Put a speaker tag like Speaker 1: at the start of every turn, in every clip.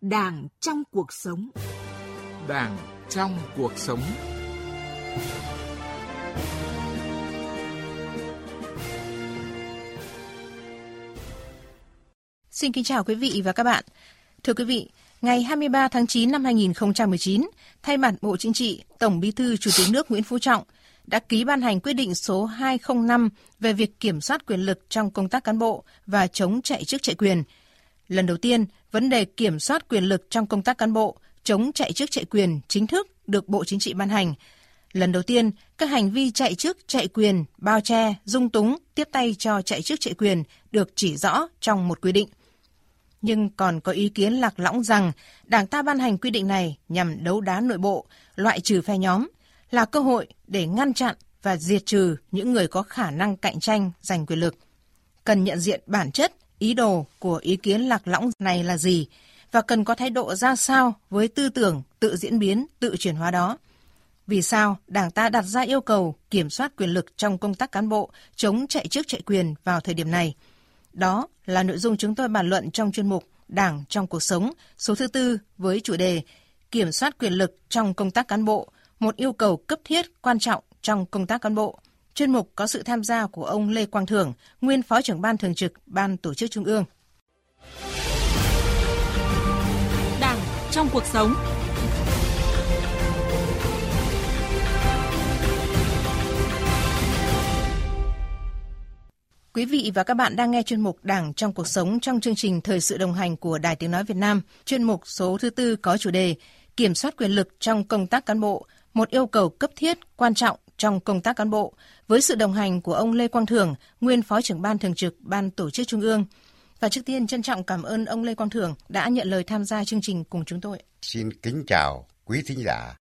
Speaker 1: Đảng trong cuộc sống.
Speaker 2: Đảng trong cuộc sống.
Speaker 3: Xin kính chào quý vị và các bạn. Thưa quý vị, ngày 23 tháng 9 năm 2019, thay mặt Bộ Chính trị, Tổng Bí thư Chủ tịch nước Nguyễn Phú Trọng đã ký ban hành quyết định số 205 về việc kiểm soát quyền lực trong công tác cán bộ và chống chạy chức chạy quyền. Lần đầu tiên, vấn đề kiểm soát quyền lực trong công tác cán bộ, chống chạy chức chạy quyền chính thức được Bộ Chính trị ban hành. Lần đầu tiên, các hành vi chạy chức, chạy quyền, bao che, dung túng, tiếp tay cho chạy chức chạy quyền được chỉ rõ trong một quy định. Nhưng còn có ý kiến lạc lõng rằng Đảng ta ban hành quy định này nhằm đấu đá nội bộ, loại trừ phe nhóm, là cơ hội để ngăn chặn và diệt trừ những người có khả năng cạnh tranh giành quyền lực. Cần nhận diện bản chất, ý đồ của ý kiến lạc lõng này là gì và cần có thái độ ra sao với tư tưởng tự diễn biến, tự chuyển hóa đó. Vì sao Đảng ta đặt ra yêu cầu kiểm soát quyền lực trong công tác cán bộ, chống chạy chức chạy quyền vào thời điểm này? Đó là nội dung chúng tôi bàn luận trong chuyên mục Đảng trong cuộc sống số thứ tư với chủ đề Kiểm soát quyền lực trong công tác cán bộ, một yêu cầu cấp thiết quan trọng trong công tác cán bộ. Chuyên mục có sự tham gia của ông Lê Quang Thưởng, nguyên Phó trưởng ban thường trực Ban Tổ chức Trung ương.
Speaker 1: Đảng trong cuộc sống
Speaker 3: Quý vị và các bạn đang nghe chuyên mục Đảng trong cuộc sống trong chương trình Thời sự đồng hành của Đài Tiếng Nói Việt Nam. Chuyên mục số thứ tư có chủ đề Kiểm soát quyền lực trong công tác cán bộ, một yêu cầu cấp thiết, quan trọng trong công tác cán bộ, với sự đồng hành của ông Lê Quang Thưởng, nguyên Phó trưởng Ban Thường trực Ban Tổ chức Trung ương. Và trước tiên trân trọng cảm ơn ông Lê Quang Thưởng đã nhận lời tham gia chương trình cùng chúng tôi.
Speaker 4: Xin kính chào quý thính giả.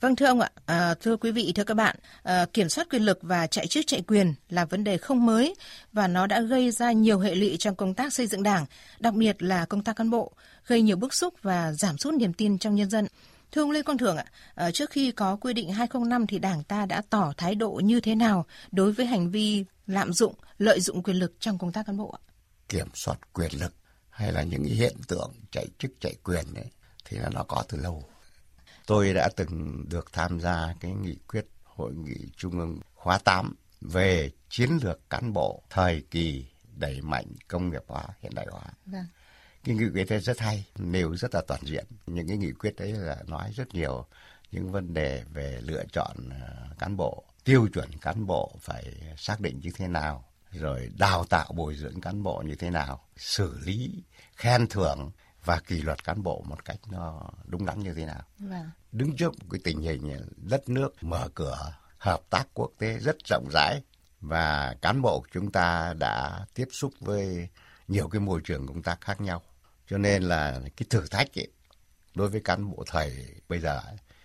Speaker 3: Vâng thưa ông ạ, à, thưa quý vị, thưa các bạn, à, kiểm soát quyền lực và chạy chức chạy quyền là vấn đề không mới và nó đã gây ra nhiều hệ lụy trong công tác xây dựng đảng, đặc biệt là công tác cán bộ, gây nhiều bức xúc và giảm sút niềm tin trong nhân dân. Thưa ông Lê Quang Thưởng ạ, à, trước khi có quy định 205 thì đảng ta đã tỏ thái độ như thế nào đối với hành vi lạm dụng, lợi dụng quyền lực trong công tác cán bộ ạ?
Speaker 4: Kiểm soát quyền lực hay là những hiện tượng chạy chức chạy quyền ấy, thì là nó có từ lâu Tôi đã từng được tham gia cái nghị quyết Hội nghị Trung ương khóa 8 về chiến lược cán bộ thời kỳ đẩy mạnh công nghiệp hóa, hiện đại hóa. Vâng. Cái nghị quyết đấy rất hay, nêu rất là toàn diện. Những cái nghị quyết đấy là nói rất nhiều những vấn đề về lựa chọn ờ, cán bộ, tiêu chuẩn cán bộ phải xác định như thế nào, rồi đào tạo bồi dưỡng cán bộ như thế nào, xử lý, khen thưởng và kỷ luật cán bộ một cách nó đúng đắn như thế nào. Vâng. Đứng trước cái tình hình đất nước mở cửa hợp tác quốc tế rất rộng rãi và cán bộ của chúng ta đã tiếp xúc với nhiều cái môi trường công tác khác nhau. Cho nên là cái thử thách ấy, đối với cán bộ thời bây giờ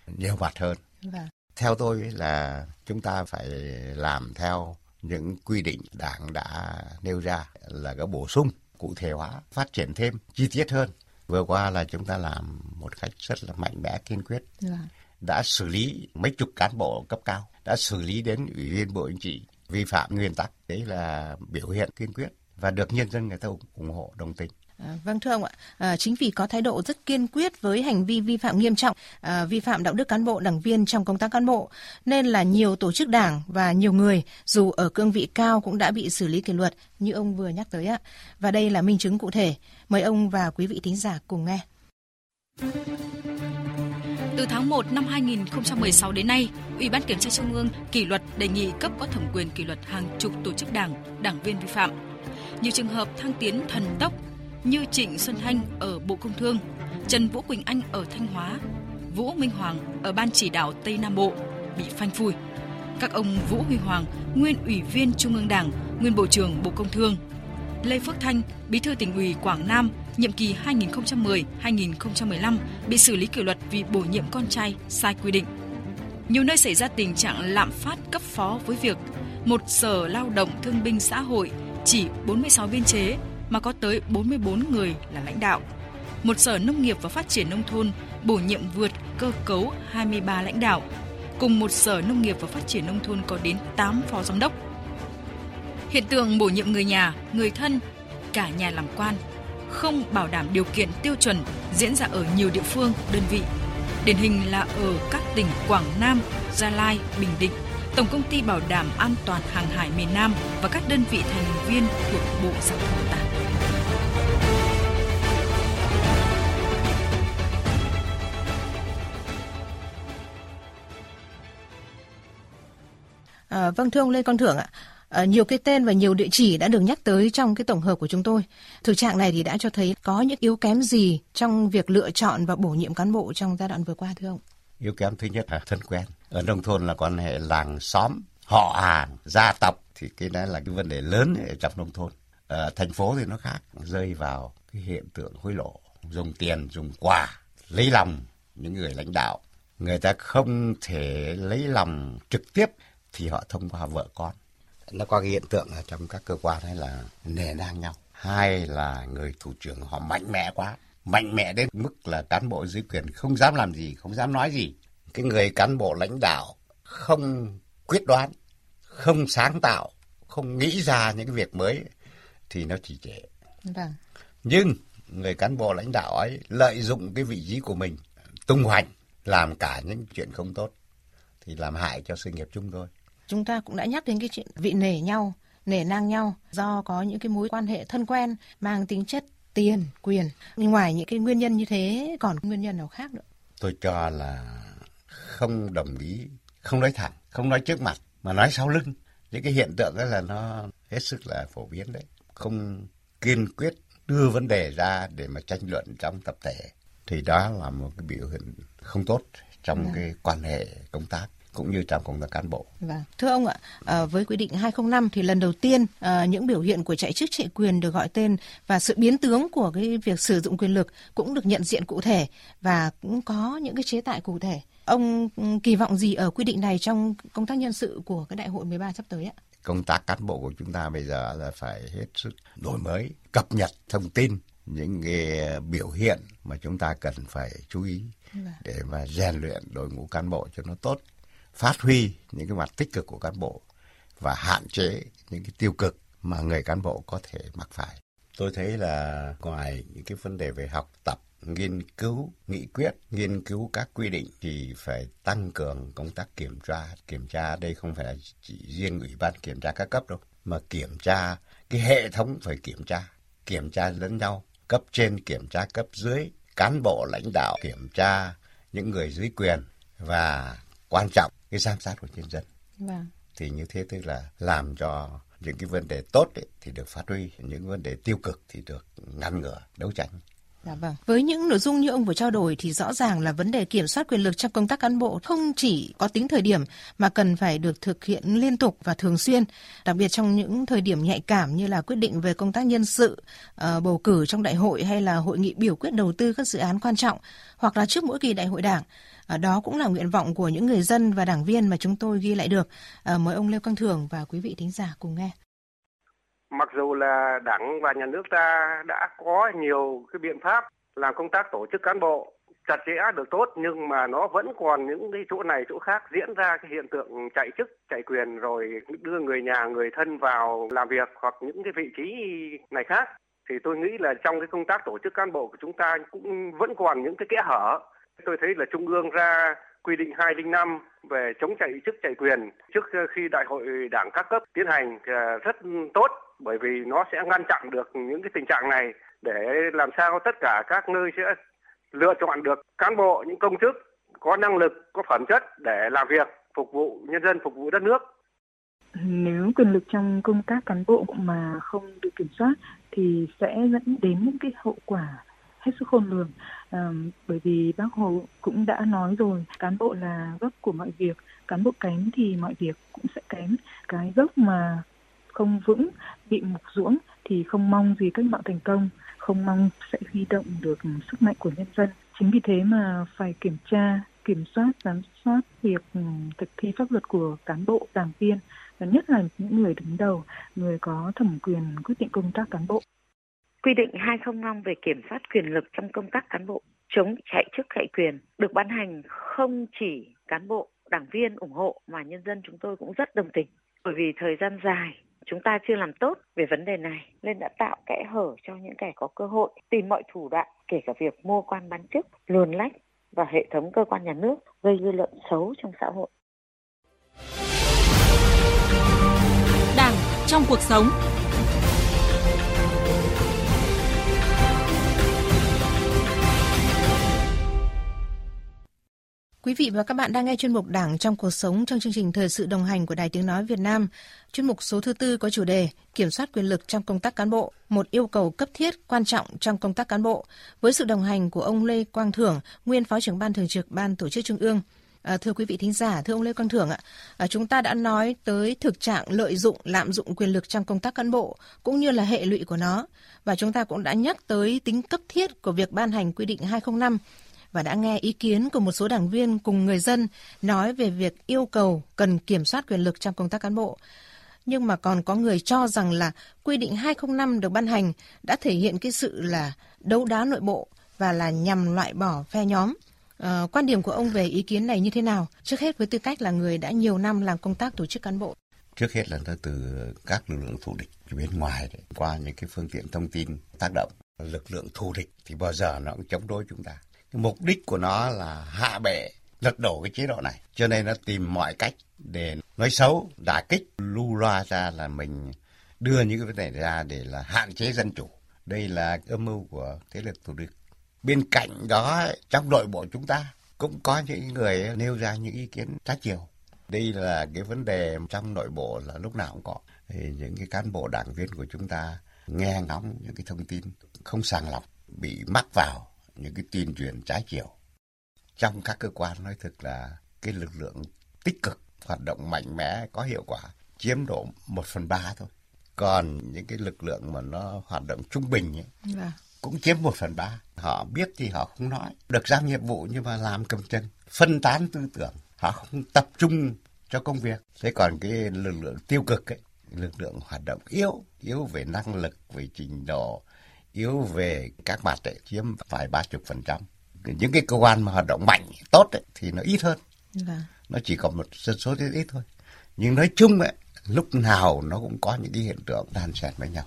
Speaker 4: nhiều mặt hơn. Vâng. Theo tôi là chúng ta phải làm theo những quy định đảng đã nêu ra là có bổ sung cụ thể hóa phát triển thêm chi tiết hơn Vừa qua là chúng ta làm một cách rất là mạnh mẽ kiên quyết. Dạ. Đã xử lý mấy chục cán bộ cấp cao, đã xử lý đến ủy viên Bộ Chính trị vi phạm nguyên tắc. Đấy là biểu hiện kiên quyết và được nhân dân người ta ủng hộ đồng tình.
Speaker 3: À, vâng thưa ông ạ, à, chính vì có thái độ rất kiên quyết với hành vi vi phạm nghiêm trọng, à, vi phạm đạo đức cán bộ, đảng viên trong công tác cán bộ, nên là nhiều tổ chức đảng và nhiều người dù ở cương vị cao cũng đã bị xử lý kỷ luật như ông vừa nhắc tới ạ. Và đây là minh chứng cụ thể. Mời ông và quý vị thính giả cùng nghe.
Speaker 5: Từ tháng 1 năm 2016 đến nay, Ủy ban Kiểm tra Trung ương kỷ luật đề nghị cấp có thẩm quyền kỷ luật hàng chục tổ chức đảng, đảng viên vi phạm. Nhiều trường hợp thăng tiến thần tốc như Trịnh Xuân Thanh ở Bộ Công Thương, Trần Vũ Quỳnh Anh ở Thanh Hóa, Vũ Minh Hoàng ở Ban chỉ đạo Tây Nam Bộ bị phanh phui. Các ông Vũ Huy Hoàng, nguyên ủy viên Trung ương Đảng, nguyên Bộ trưởng Bộ Công Thương, Lê Phước Thanh, Bí thư tỉnh ủy Quảng Nam, nhiệm kỳ 2010-2015 bị xử lý kỷ luật vì bổ nhiệm con trai sai quy định. Nhiều nơi xảy ra tình trạng lạm phát cấp phó với việc một sở lao động thương binh xã hội chỉ 46 biên chế mà có tới 44 người là lãnh đạo. Một sở nông nghiệp và phát triển nông thôn bổ nhiệm vượt cơ cấu 23 lãnh đạo, cùng một sở nông nghiệp và phát triển nông thôn có đến 8 phó giám đốc. Hiện tượng bổ nhiệm người nhà, người thân, cả nhà làm quan không bảo đảm điều kiện tiêu chuẩn diễn ra ở nhiều địa phương, đơn vị. Điển hình là ở các tỉnh Quảng Nam, Gia Lai, Bình Định, Tổng công ty bảo đảm an toàn hàng hải miền Nam và các đơn vị thành viên thuộc Bộ Giao thông Vận tải.
Speaker 3: À, vâng thưa ông Lê Con Thưởng ạ, à, nhiều cái tên và nhiều địa chỉ đã được nhắc tới trong cái tổng hợp của chúng tôi. Thực trạng này thì đã cho thấy có những yếu kém gì trong việc lựa chọn và bổ nhiệm cán bộ trong giai đoạn vừa qua thưa ông?
Speaker 4: Yếu kém thứ nhất là thân quen. Ở nông thôn là quan hệ làng xóm, họ hàng, gia tộc thì cái đó là cái vấn đề lớn ở trong nông thôn. Ở thành phố thì nó khác, rơi vào cái hiện tượng hối lộ, dùng tiền, dùng quà, lấy lòng những người lãnh đạo. Người ta không thể lấy lòng trực tiếp thì họ thông qua vợ con. Nó có cái hiện tượng ở trong các cơ quan hay là nề nang nhau. Hai là người thủ trưởng họ mạnh mẽ quá, mạnh mẽ đến mức là cán bộ dưới quyền không dám làm gì, không dám nói gì. Cái người cán bộ lãnh đạo không quyết đoán, không sáng tạo, không nghĩ ra những cái việc mới thì nó chỉ trễ.
Speaker 3: Vâng.
Speaker 4: Nhưng người cán bộ lãnh đạo ấy lợi dụng cái vị trí của mình tung hoành làm cả những chuyện không tốt thì làm hại cho sự nghiệp chung thôi
Speaker 3: chúng ta cũng đã nhắc đến cái chuyện vị nể nhau, nể nang nhau do có những cái mối quan hệ thân quen mang tính chất tiền, quyền. Ngoài những cái nguyên nhân như thế còn nguyên nhân nào khác nữa?
Speaker 4: Tôi cho là không đồng ý, không nói thẳng, không nói trước mặt mà nói sau lưng. Những cái hiện tượng đó là nó hết sức là phổ biến đấy. Không kiên quyết đưa vấn đề ra để mà tranh luận trong tập thể thì đó là một cái biểu hiện không tốt trong à. cái quan hệ công tác cũng như trong công tác cán bộ.
Speaker 3: Vâng. Thưa ông ạ, à, với quy định 205 thì lần đầu tiên à, những biểu hiện của chạy chức chạy quyền được gọi tên và sự biến tướng của cái việc sử dụng quyền lực cũng được nhận diện cụ thể và cũng có những cái chế tài cụ thể. Ông ừ, kỳ vọng gì ở quy định này trong công tác nhân sự của cái đại hội 13 sắp tới ạ?
Speaker 4: Công tác cán bộ của chúng ta bây giờ là phải hết sức đổi mới, cập nhật thông tin những cái biểu hiện mà chúng ta cần phải chú ý vâng. để mà rèn luyện đội ngũ cán bộ cho nó tốt phát huy những cái mặt tích cực của cán bộ và hạn chế những cái tiêu cực mà người cán bộ có thể mắc phải. Tôi thấy là ngoài những cái vấn đề về học tập, nghiên cứu, nghị quyết, nghiên cứu các quy định thì phải tăng cường công tác kiểm tra. Kiểm tra đây không phải là chỉ riêng ủy ban kiểm tra các cấp đâu, mà kiểm tra cái hệ thống phải kiểm tra, kiểm tra lẫn nhau, cấp trên kiểm tra cấp dưới, cán bộ lãnh đạo kiểm tra những người dưới quyền và quan trọng cái giám sát của nhân dân. Vâng. Thì như thế tức là làm cho những cái vấn đề tốt ấy, thì được phát huy, những vấn đề tiêu cực thì được ngăn ngừa, đấu tranh.
Speaker 3: Dạ vâng. Với những nội dung như ông vừa trao đổi thì rõ ràng là vấn đề kiểm soát quyền lực trong công tác cán bộ không chỉ có tính thời điểm mà cần phải được thực hiện liên tục và thường xuyên, đặc biệt trong những thời điểm nhạy cảm như là quyết định về công tác nhân sự, uh, bầu cử trong đại hội hay là hội nghị biểu quyết đầu tư các dự án quan trọng hoặc là trước mỗi kỳ đại hội đảng. Ờ, đó cũng là nguyện vọng của những người dân và đảng viên mà chúng tôi ghi lại được. Ờ, mời ông Lê Quang Thường và quý vị thính giả cùng nghe.
Speaker 6: Mặc dù là đảng và nhà nước ta đã có nhiều cái biện pháp làm công tác tổ chức cán bộ chặt chẽ được tốt, nhưng mà nó vẫn còn những cái chỗ này, chỗ khác diễn ra cái hiện tượng chạy chức, chạy quyền rồi đưa người nhà, người thân vào làm việc hoặc những cái vị trí này khác thì tôi nghĩ là trong cái công tác tổ chức cán bộ của chúng ta cũng vẫn còn những cái kẽ hở Tôi thấy là Trung ương ra quy định 205 về chống chạy chức chạy quyền trước ờ, khi đại hội đảng các cấp tiến hành ờ, rất tốt, bởi vì nó sẽ ngăn chặn được những cái tình trạng này để làm sao tất cả các nơi sẽ lựa chọn được cán bộ, những công chức có năng lực, có phẩm chất để làm việc, phục vụ nhân dân, phục vụ đất nước.
Speaker 7: Nếu quyền lực trong công tác cán bộ mà không được kiểm soát thì sẽ dẫn đến những cái hậu quả hết sức khôn lường. À, bởi vì bác hồ cũng đã nói rồi cán bộ là gốc của mọi việc cán bộ kém thì mọi việc cũng sẽ kém. Cái gốc mà không vững bị mục ruỗng thì không mong gì cách mạng thành công không mong sẽ huy động được sức mạnh của nhân dân. Chính vì thế mà phải kiểm tra kiểm soát giám sát việc ừ, thực thi pháp luật của cán bộ đảng viên và nhất là những người đứng đầu người có thẩm quyền quyết định công tác cán bộ.
Speaker 8: Quy định 205 về kiểm soát quyền lực trong công tác cán bộ, chống chạy chức chạy quyền được ban hành không chỉ cán bộ, đảng viên ủng hộ mà nhân dân chúng tôi cũng rất đồng tình. Bởi vì thời gian dài chúng ta chưa làm tốt về vấn đề này nên đã tạo kẽ hở cho những kẻ có cơ hội tìm mọi thủ đoạn kể cả việc mua quan bán chức, luồn lách và hệ thống cơ quan nhà nước gây dư luận xấu trong xã hội.
Speaker 1: Đảng trong cuộc sống
Speaker 3: Quý vị và các bạn đang nghe chuyên mục Đảng trong cuộc sống trong chương trình thời sự đồng hành của Đài Tiếng Nói Việt Nam. Chuyên mục số thứ tư có chủ đề Kiểm soát quyền lực trong công tác cán bộ, một yêu cầu cấp thiết quan trọng trong công tác cán bộ, với sự đồng hành của ông Lê Quang Thưởng, nguyên Phó trưởng Ban Thường trực Ban Tổ chức Trung ương. À, thưa quý vị thính giả, thưa ông Lê Quang Thưởng ạ, à, chúng ta đã nói tới thực trạng lợi dụng, lạm dụng quyền lực trong công tác cán bộ cũng như là hệ lụy của nó và chúng ta cũng đã nhắc tới tính cấp thiết của việc ban hành quy định 205 và đã nghe ý kiến của một số đảng viên cùng người dân nói về việc yêu cầu cần kiểm soát quyền lực trong công tác cán bộ. Nhưng mà còn có người cho rằng là quy định 205 được ban hành đã thể hiện cái sự là đấu đá nội bộ và là nhằm loại bỏ phe nhóm. À, quan điểm của ông về ý kiến này như thế nào? Trước hết với tư cách là người đã nhiều năm làm công tác tổ chức cán bộ.
Speaker 4: Trước hết là từ các lực lượng thù địch bên ngoài đấy, qua những cái phương tiện thông tin tác động lực lượng thù địch thì bao giờ nó cũng chống đối chúng ta mục đích của nó là hạ bệ, lật đổ cái chế độ này. Cho nên nó tìm mọi cách để nói xấu, đả kích lưu loa ra là mình đưa những cái vấn đề ra để là hạn chế dân chủ. Đây là âm mưu của thế lực thù địch. Bên cạnh đó, trong nội bộ chúng ta cũng có những người nêu ra những ý kiến trái chiều. Đây là cái vấn đề trong nội bộ là lúc nào cũng có. Thì những cái cán bộ đảng viên của chúng ta nghe ngóng những cái thông tin không sàng lọc, bị mắc vào những cái tuyên truyền trái chiều. Trong các cơ quan nói thực là cái lực lượng tích cực, hoạt động mạnh mẽ, có hiệu quả, chiếm độ một phần ba thôi. Còn những cái lực lượng mà nó hoạt động trung bình ấy, yeah. Dạ. cũng chiếm một phần ba. Họ biết thì họ không nói. Được giao nhiệm vụ nhưng mà làm cầm chân, phân tán tư tưởng. Họ không tập trung cho công việc. Thế còn cái lực lượng tiêu cực ấy, lực lượng hoạt động yếu, yếu về năng lực, về trình độ, yếu về các mặt ấy, chiếm vài ba chục phần trăm những cái cơ quan mà hoạt động mạnh tốt ấy, thì nó ít hơn vâng. nó chỉ có một dân số rất ít thôi nhưng nói chung ấy, lúc nào nó cũng có những cái hiện tượng đan xen với nhau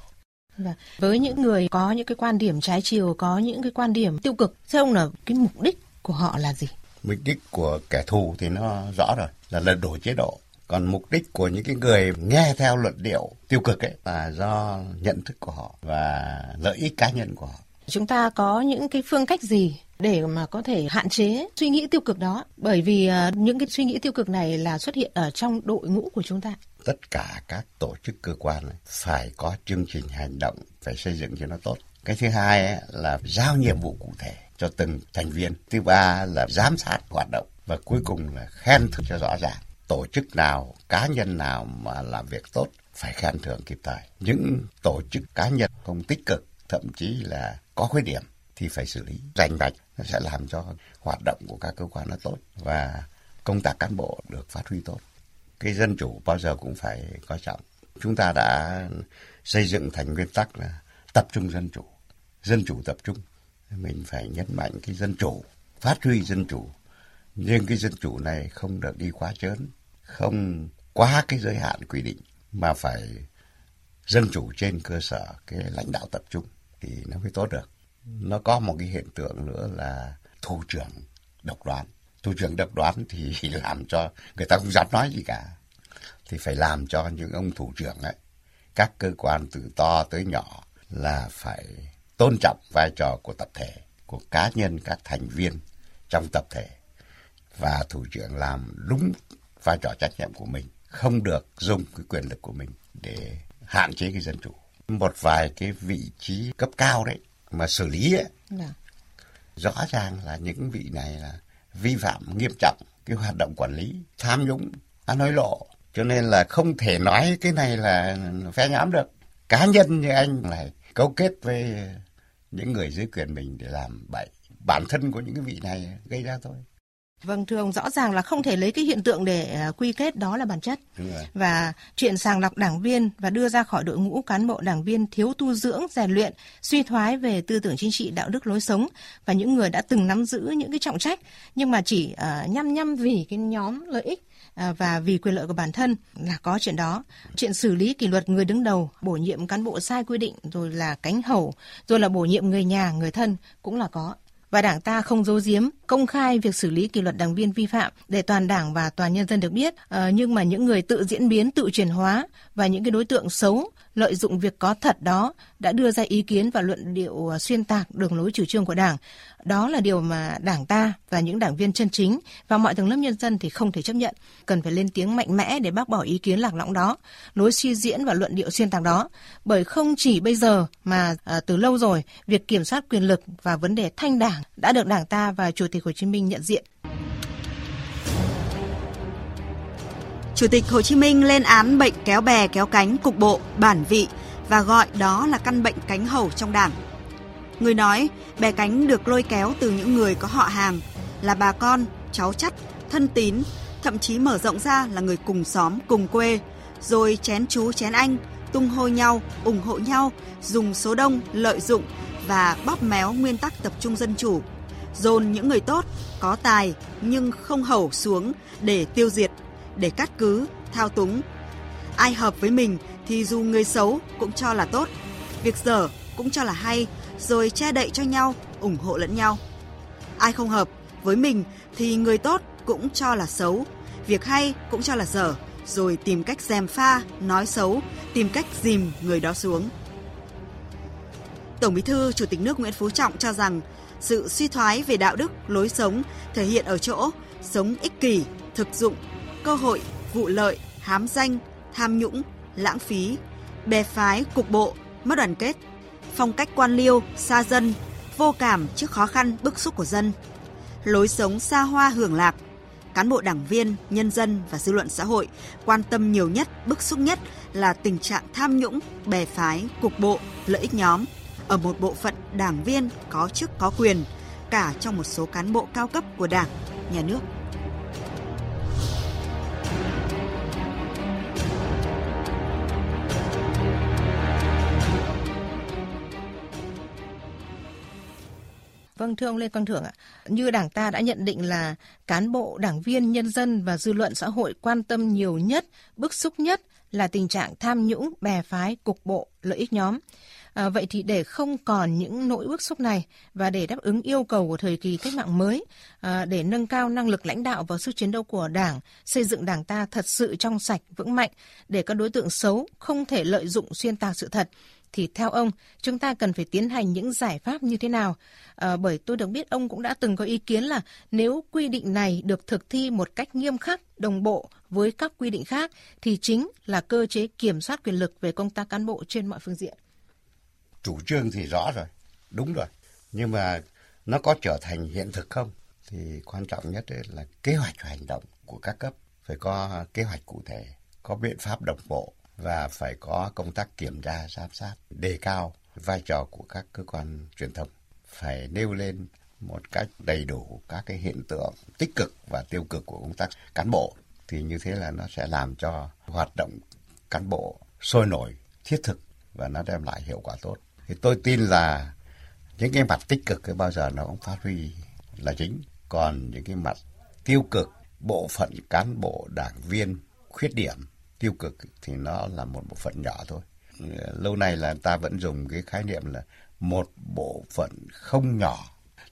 Speaker 3: Vâng. Với những người có những cái quan điểm trái chiều, có những cái quan điểm tiêu cực, theo ông là cái mục đích của họ là gì?
Speaker 4: Mục đích của kẻ thù thì nó rõ rồi, là lật đổ chế độ còn mục đích của những cái người nghe theo luận điệu tiêu cực ấy là do nhận thức của họ và lợi ích cá nhân của họ.
Speaker 3: Chúng ta có những cái phương cách gì để mà có thể hạn chế suy nghĩ tiêu cực đó? Bởi vì uh, những cái suy nghĩ tiêu cực này là xuất hiện ở trong đội ngũ của chúng ta.
Speaker 4: Tất cả các tổ chức cơ quan phải có chương trình hành động phải xây dựng cho nó tốt. Cái thứ hai ấy, là giao nhiệm vụ cụ thể cho từng thành viên. Thứ ba là giám sát hoạt động. Và cuối cùng là khen thưởng cho rõ ràng tổ chức nào, cá nhân nào mà làm việc tốt phải khen thưởng kịp thời. Những tổ chức cá nhân không tích cực, thậm chí là có khuyết điểm thì phải xử lý rành mạch nó sẽ làm cho hoạt động của các cơ quan nó tốt và công tác cán bộ được phát huy tốt. Cái dân chủ bao giờ cũng phải coi trọng. Chúng ta đã xây dựng thành nguyên tắc là tập trung dân chủ, dân chủ tập trung. Mình phải nhấn mạnh cái dân chủ, phát huy dân chủ. Nhưng cái dân chủ này không được đi quá chớn, không quá cái giới hạn quy định mà phải dân chủ trên cơ sở cái lãnh đạo tập trung thì nó mới tốt được. Nó có một cái hiện tượng nữa là thủ trưởng độc đoán. Thủ trưởng độc đoán thì làm cho người ta không dám nói gì cả. Thì phải làm cho những ông thủ trưởng ấy, các cơ quan từ to tới nhỏ là phải tôn trọng vai trò của tập thể, của cá nhân, các thành viên trong tập thể. Và thủ trưởng làm đúng vai trò trách nhiệm của mình không được dùng cái quyền lực của mình để hạn chế cái dân chủ. Một vài cái vị trí cấp cao đấy mà xử lý ấy, dạ. rõ ràng là những vị này là vi phạm nghiêm trọng cái hoạt động quản lý tham nhũng ăn nói lộ. Cho nên là không thể nói cái này là phe nhóm được. Cá nhân như anh lại cấu kết với những người dưới quyền mình để làm bậy. Bản thân của những cái vị này gây ra thôi
Speaker 3: Vâng thưa ông, rõ ràng là không thể lấy cái hiện tượng để à, quy kết đó là bản chất. Và chuyện sàng lọc đảng viên và đưa ra khỏi đội ngũ cán bộ đảng viên thiếu tu dưỡng, rèn luyện, suy thoái về tư tưởng chính trị, đạo đức lối sống và những người đã từng nắm giữ những cái trọng trách nhưng mà chỉ uh, nhăm nhăm vì cái nhóm lợi ích à, và vì quyền lợi của bản thân là có chuyện đó. Chuyện xử lý kỷ luật người đứng đầu, bổ nhiệm cán bộ sai quy định rồi là cánh hầu, rồi là bổ nhiệm người nhà, người thân cũng là có và Đảng ta không giấu giếm, công khai việc xử lý kỷ luật đảng viên vi phạm để toàn Đảng và toàn nhân dân được biết. À, nhưng mà những người tự diễn biến, tự chuyển hóa và những cái đối tượng xấu lợi dụng việc có thật đó đã đưa ra ý kiến và luận điệu à, xuyên tạc đường lối chủ trương của Đảng. Đó là điều mà Đảng ta và những đảng viên chân chính và mọi tầng lớp nhân dân thì không thể chấp nhận. Cần phải lên tiếng mạnh mẽ để bác bỏ ý kiến lạc lõng đó, lối suy diễn và luận điệu xuyên tạc đó. Bởi không chỉ bây giờ mà à, từ lâu rồi, việc kiểm soát quyền lực và vấn đề thanh đảng đã được Đảng ta và Chủ tịch Hồ Chí Minh nhận diện.
Speaker 9: Chủ tịch Hồ Chí Minh lên án bệnh kéo bè kéo cánh cục bộ, bản vị và gọi đó là căn bệnh cánh hầu trong đảng. Người nói bè cánh được lôi kéo từ những người có họ hàng, là bà con, cháu chắt, thân tín, thậm chí mở rộng ra là người cùng xóm, cùng quê, rồi chén chú chén anh, tung hô nhau, ủng hộ nhau, dùng số đông, lợi dụng và bóp méo nguyên tắc tập trung dân chủ, dồn những người tốt, có tài nhưng không hầu xuống để tiêu diệt để cắt cứ, thao túng. Ai hợp với mình thì dù người xấu cũng cho là tốt, việc dở cũng cho là hay, rồi che đậy cho nhau, ủng hộ lẫn nhau. Ai không hợp với mình thì người tốt cũng cho là xấu, việc hay cũng cho là dở, rồi tìm cách dèm pha, nói xấu, tìm cách dìm người đó xuống. Tổng Bí thư Chủ tịch nước Nguyễn Phú Trọng cho rằng sự suy thoái về đạo đức, lối sống thể hiện ở chỗ sống ích kỷ, thực dụng, cơ hội, vụ lợi, hám danh, tham nhũng, lãng phí, bè phái, cục bộ, mất đoàn kết, phong cách quan liêu, xa dân, vô cảm trước khó khăn, bức xúc của dân, lối sống xa hoa hưởng lạc, cán bộ đảng viên, nhân dân và dư luận xã hội quan tâm nhiều nhất, bức xúc nhất là tình trạng tham nhũng, bè phái, cục bộ, lợi ích nhóm ở một bộ phận đảng viên có chức có quyền, cả trong một số cán bộ cao cấp của Đảng, nhà nước.
Speaker 3: Vâng thưa ông Lê Quang Thưởng ạ, như Đảng ta đã nhận định là cán bộ, đảng viên, nhân dân và dư luận xã hội quan tâm nhiều nhất, bức xúc nhất là tình trạng tham nhũng, bè phái, cục bộ, lợi ích nhóm. À, vậy thì để không còn những nỗi bức xúc này và để đáp ứng yêu cầu của thời kỳ cách mạng mới, à, để nâng cao năng lực lãnh đạo và sức chiến đấu của Đảng, xây dựng Đảng ta thật sự trong sạch, vững mạnh, để các đối tượng xấu không thể lợi dụng xuyên tạc sự thật, thì theo ông chúng ta cần phải tiến hành những giải pháp như thế nào? À, bởi tôi được biết ông cũng đã từng có ý kiến là nếu quy định này được thực thi một cách nghiêm khắc, đồng bộ với các quy định khác thì chính là cơ chế kiểm soát quyền lực về công tác cán bộ trên mọi phương diện.
Speaker 4: Chủ trương thì rõ rồi, đúng rồi. Nhưng mà nó có trở thành hiện thực không? Thì quan trọng nhất là kế hoạch hành động của các cấp phải có kế hoạch cụ thể, có biện pháp đồng bộ và phải có công tác kiểm tra, giám sát, đề cao vai trò của các cơ quan truyền thông. Phải nêu lên một cách đầy đủ các cái hiện tượng tích cực và tiêu cực của công tác cán bộ. Thì như thế là nó sẽ làm cho hoạt động cán bộ sôi nổi, thiết thực và nó đem lại hiệu quả tốt. Thì tôi tin là những cái mặt tích cực cái bao giờ nó cũng phát huy là chính. Còn những cái mặt tiêu cực, bộ phận cán bộ, đảng viên, khuyết điểm tiêu cực thì nó là một bộ phận nhỏ thôi. Lâu nay là ta vẫn dùng cái khái niệm là một bộ phận không nhỏ.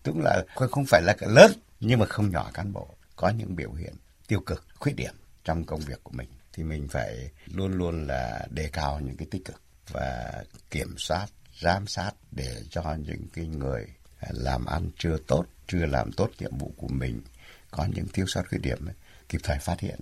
Speaker 4: Tức là không phải là lớn nhưng mà không nhỏ cán bộ. Có những biểu hiện tiêu cực khuyết điểm trong công việc của mình. Thì mình phải luôn luôn là đề cao những cái tích cực và kiểm soát giám sát để cho những cái người làm ăn chưa tốt chưa làm tốt nhiệm vụ của mình có những thiếu sót khuyết điểm ấy, kịp thời phát hiện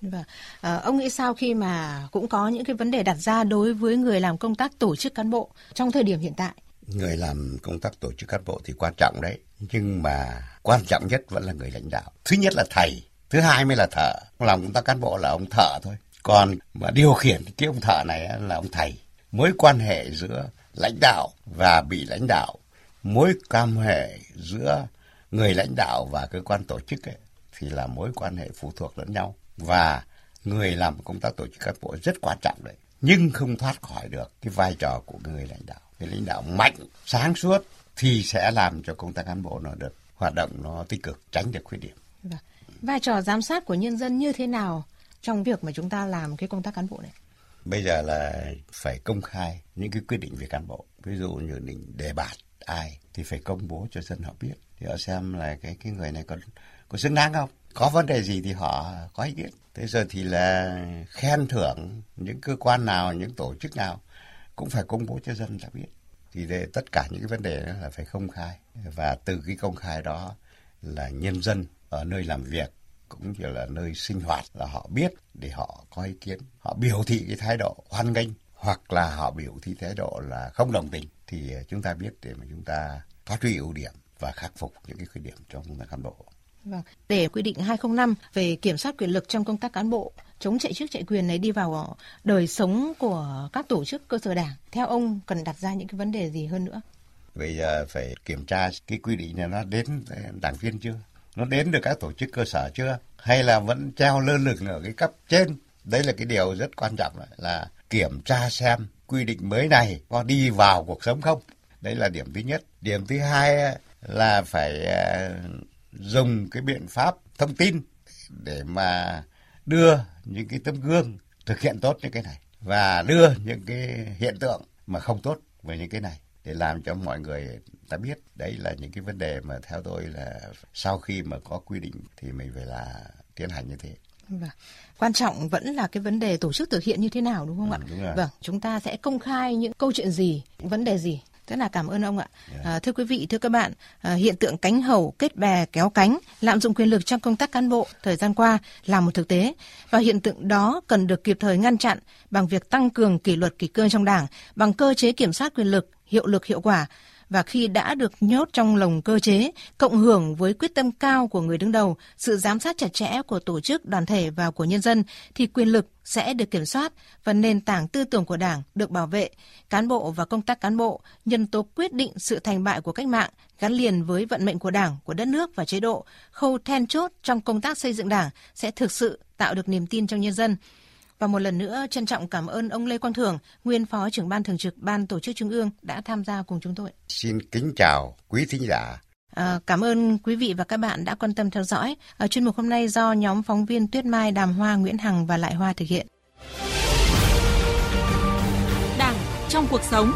Speaker 3: và à, ông nghĩ sao khi mà cũng có những cái vấn đề đặt ra đối với người làm công tác tổ chức cán bộ trong thời điểm hiện tại?
Speaker 4: Người làm công tác tổ chức cán bộ thì quan trọng đấy, nhưng mà quan trọng nhất vẫn là người lãnh đạo. Thứ nhất là thầy, thứ hai mới là thợ. Làm công tác cán bộ là ông thợ thôi. Còn mà điều khiển cái ông thợ này là ông thầy. Mối quan hệ giữa lãnh đạo và bị lãnh đạo, mối quan hệ giữa người lãnh đạo và cơ quan tổ chức ấy, thì là mối quan hệ phụ thuộc lẫn nhau và người làm công tác tổ chức cán bộ rất quan trọng đấy nhưng không thoát khỏi được cái vai trò của người lãnh đạo người lãnh đạo mạnh sáng suốt thì sẽ làm cho công tác cán bộ nó được hoạt động nó tích cực tránh được khuyết điểm
Speaker 3: vâng. vai trò giám sát của nhân dân như thế nào trong việc mà chúng ta làm cái công tác cán bộ này?
Speaker 4: Bây giờ là phải công khai những cái quyết định về cán bộ. Ví dụ như định đề bạt ai thì phải công bố cho dân họ biết thì họ xem là cái cái người này có có xứng đáng không có vấn đề gì thì họ có ý kiến. Thế giờ thì là khen thưởng những cơ quan nào, những tổ chức nào cũng phải công bố cho dân đã biết. Thì để tất cả những cái vấn đề đó là phải công khai. Và từ cái công khai đó là nhân dân ở nơi làm việc cũng như là nơi sinh hoạt là họ biết để họ có ý kiến. Họ biểu thị cái thái độ hoan nghênh hoặc là họ biểu thị thái độ là không đồng tình thì chúng ta biết để mà chúng ta phát huy ưu điểm và khắc phục những cái khuyết điểm trong công tác cán bộ.
Speaker 3: Vâng. Để quy định 205 về kiểm soát quyền lực trong công tác cán bộ, chống chạy chức chạy quyền này đi vào ờ, đời sống của các tổ chức cơ sở đảng, theo ông cần đặt ra những cái vấn đề gì hơn nữa?
Speaker 4: Bây giờ phải kiểm tra cái quy định này nó đến ờ, đảng viên chưa? Nó đến được các tổ chức cơ sở chưa? Hay là vẫn treo lơ lửng ở cái cấp trên? Đấy là cái điều rất quan trọng là kiểm tra xem quy định mới này có đi vào cuộc sống không. Đấy là điểm thứ nhất. Điểm thứ hai là phải ờ, dùng cái biện pháp thông tin để mà đưa những cái tấm gương thực hiện tốt những cái này và đưa những cái hiện tượng mà không tốt về những cái này để làm cho mọi người ta biết đấy là những cái vấn đề mà theo tôi là sau khi mà có quy định thì mình phải là tiến hành như thế.
Speaker 3: Vâng. Quan trọng vẫn là cái vấn đề tổ chức thực hiện như thế nào đúng không ừ, ạ?
Speaker 4: Đúng rồi.
Speaker 3: Vâng, chúng ta sẽ công khai những câu chuyện gì, vấn đề gì rất là cảm ơn ông ạ. À, thưa quý vị, thưa các bạn, à, hiện tượng cánh hầu, kết bè, kéo cánh, lạm dụng quyền lực trong công tác cán bộ thời gian qua là một thực tế. Và hiện tượng đó cần được kịp thời ngăn chặn bằng việc tăng cường kỷ luật kỷ cương trong đảng, bằng cơ chế kiểm soát quyền lực hiệu lực hiệu quả và khi đã được nhốt trong lồng cơ chế, cộng hưởng với quyết tâm cao của người đứng đầu, sự giám sát chặt chẽ của tổ chức, đoàn thể và của nhân dân, thì quyền lực sẽ được kiểm soát và nền tảng tư tưởng của Đảng được bảo vệ. Cán bộ và công tác cán bộ, nhân tố quyết định sự thành bại của cách mạng, gắn liền với vận mệnh của Đảng, của đất nước và chế độ, khâu then chốt trong công tác xây dựng Đảng sẽ thực sự tạo được niềm tin trong nhân dân. Và một lần nữa trân trọng cảm ơn ông Lê Quang Thường, nguyên Phó trưởng ban thường trực Ban Tổ chức Trung ương đã tham gia cùng chúng tôi.
Speaker 4: Xin kính chào quý thính giả.
Speaker 3: À, cảm ơn quý vị và các bạn đã quan tâm theo dõi. Ở chuyên mục hôm nay do nhóm phóng viên Tuyết Mai, Đàm Hoa, Nguyễn Hằng và Lại Hoa thực hiện.
Speaker 1: Đảng trong cuộc sống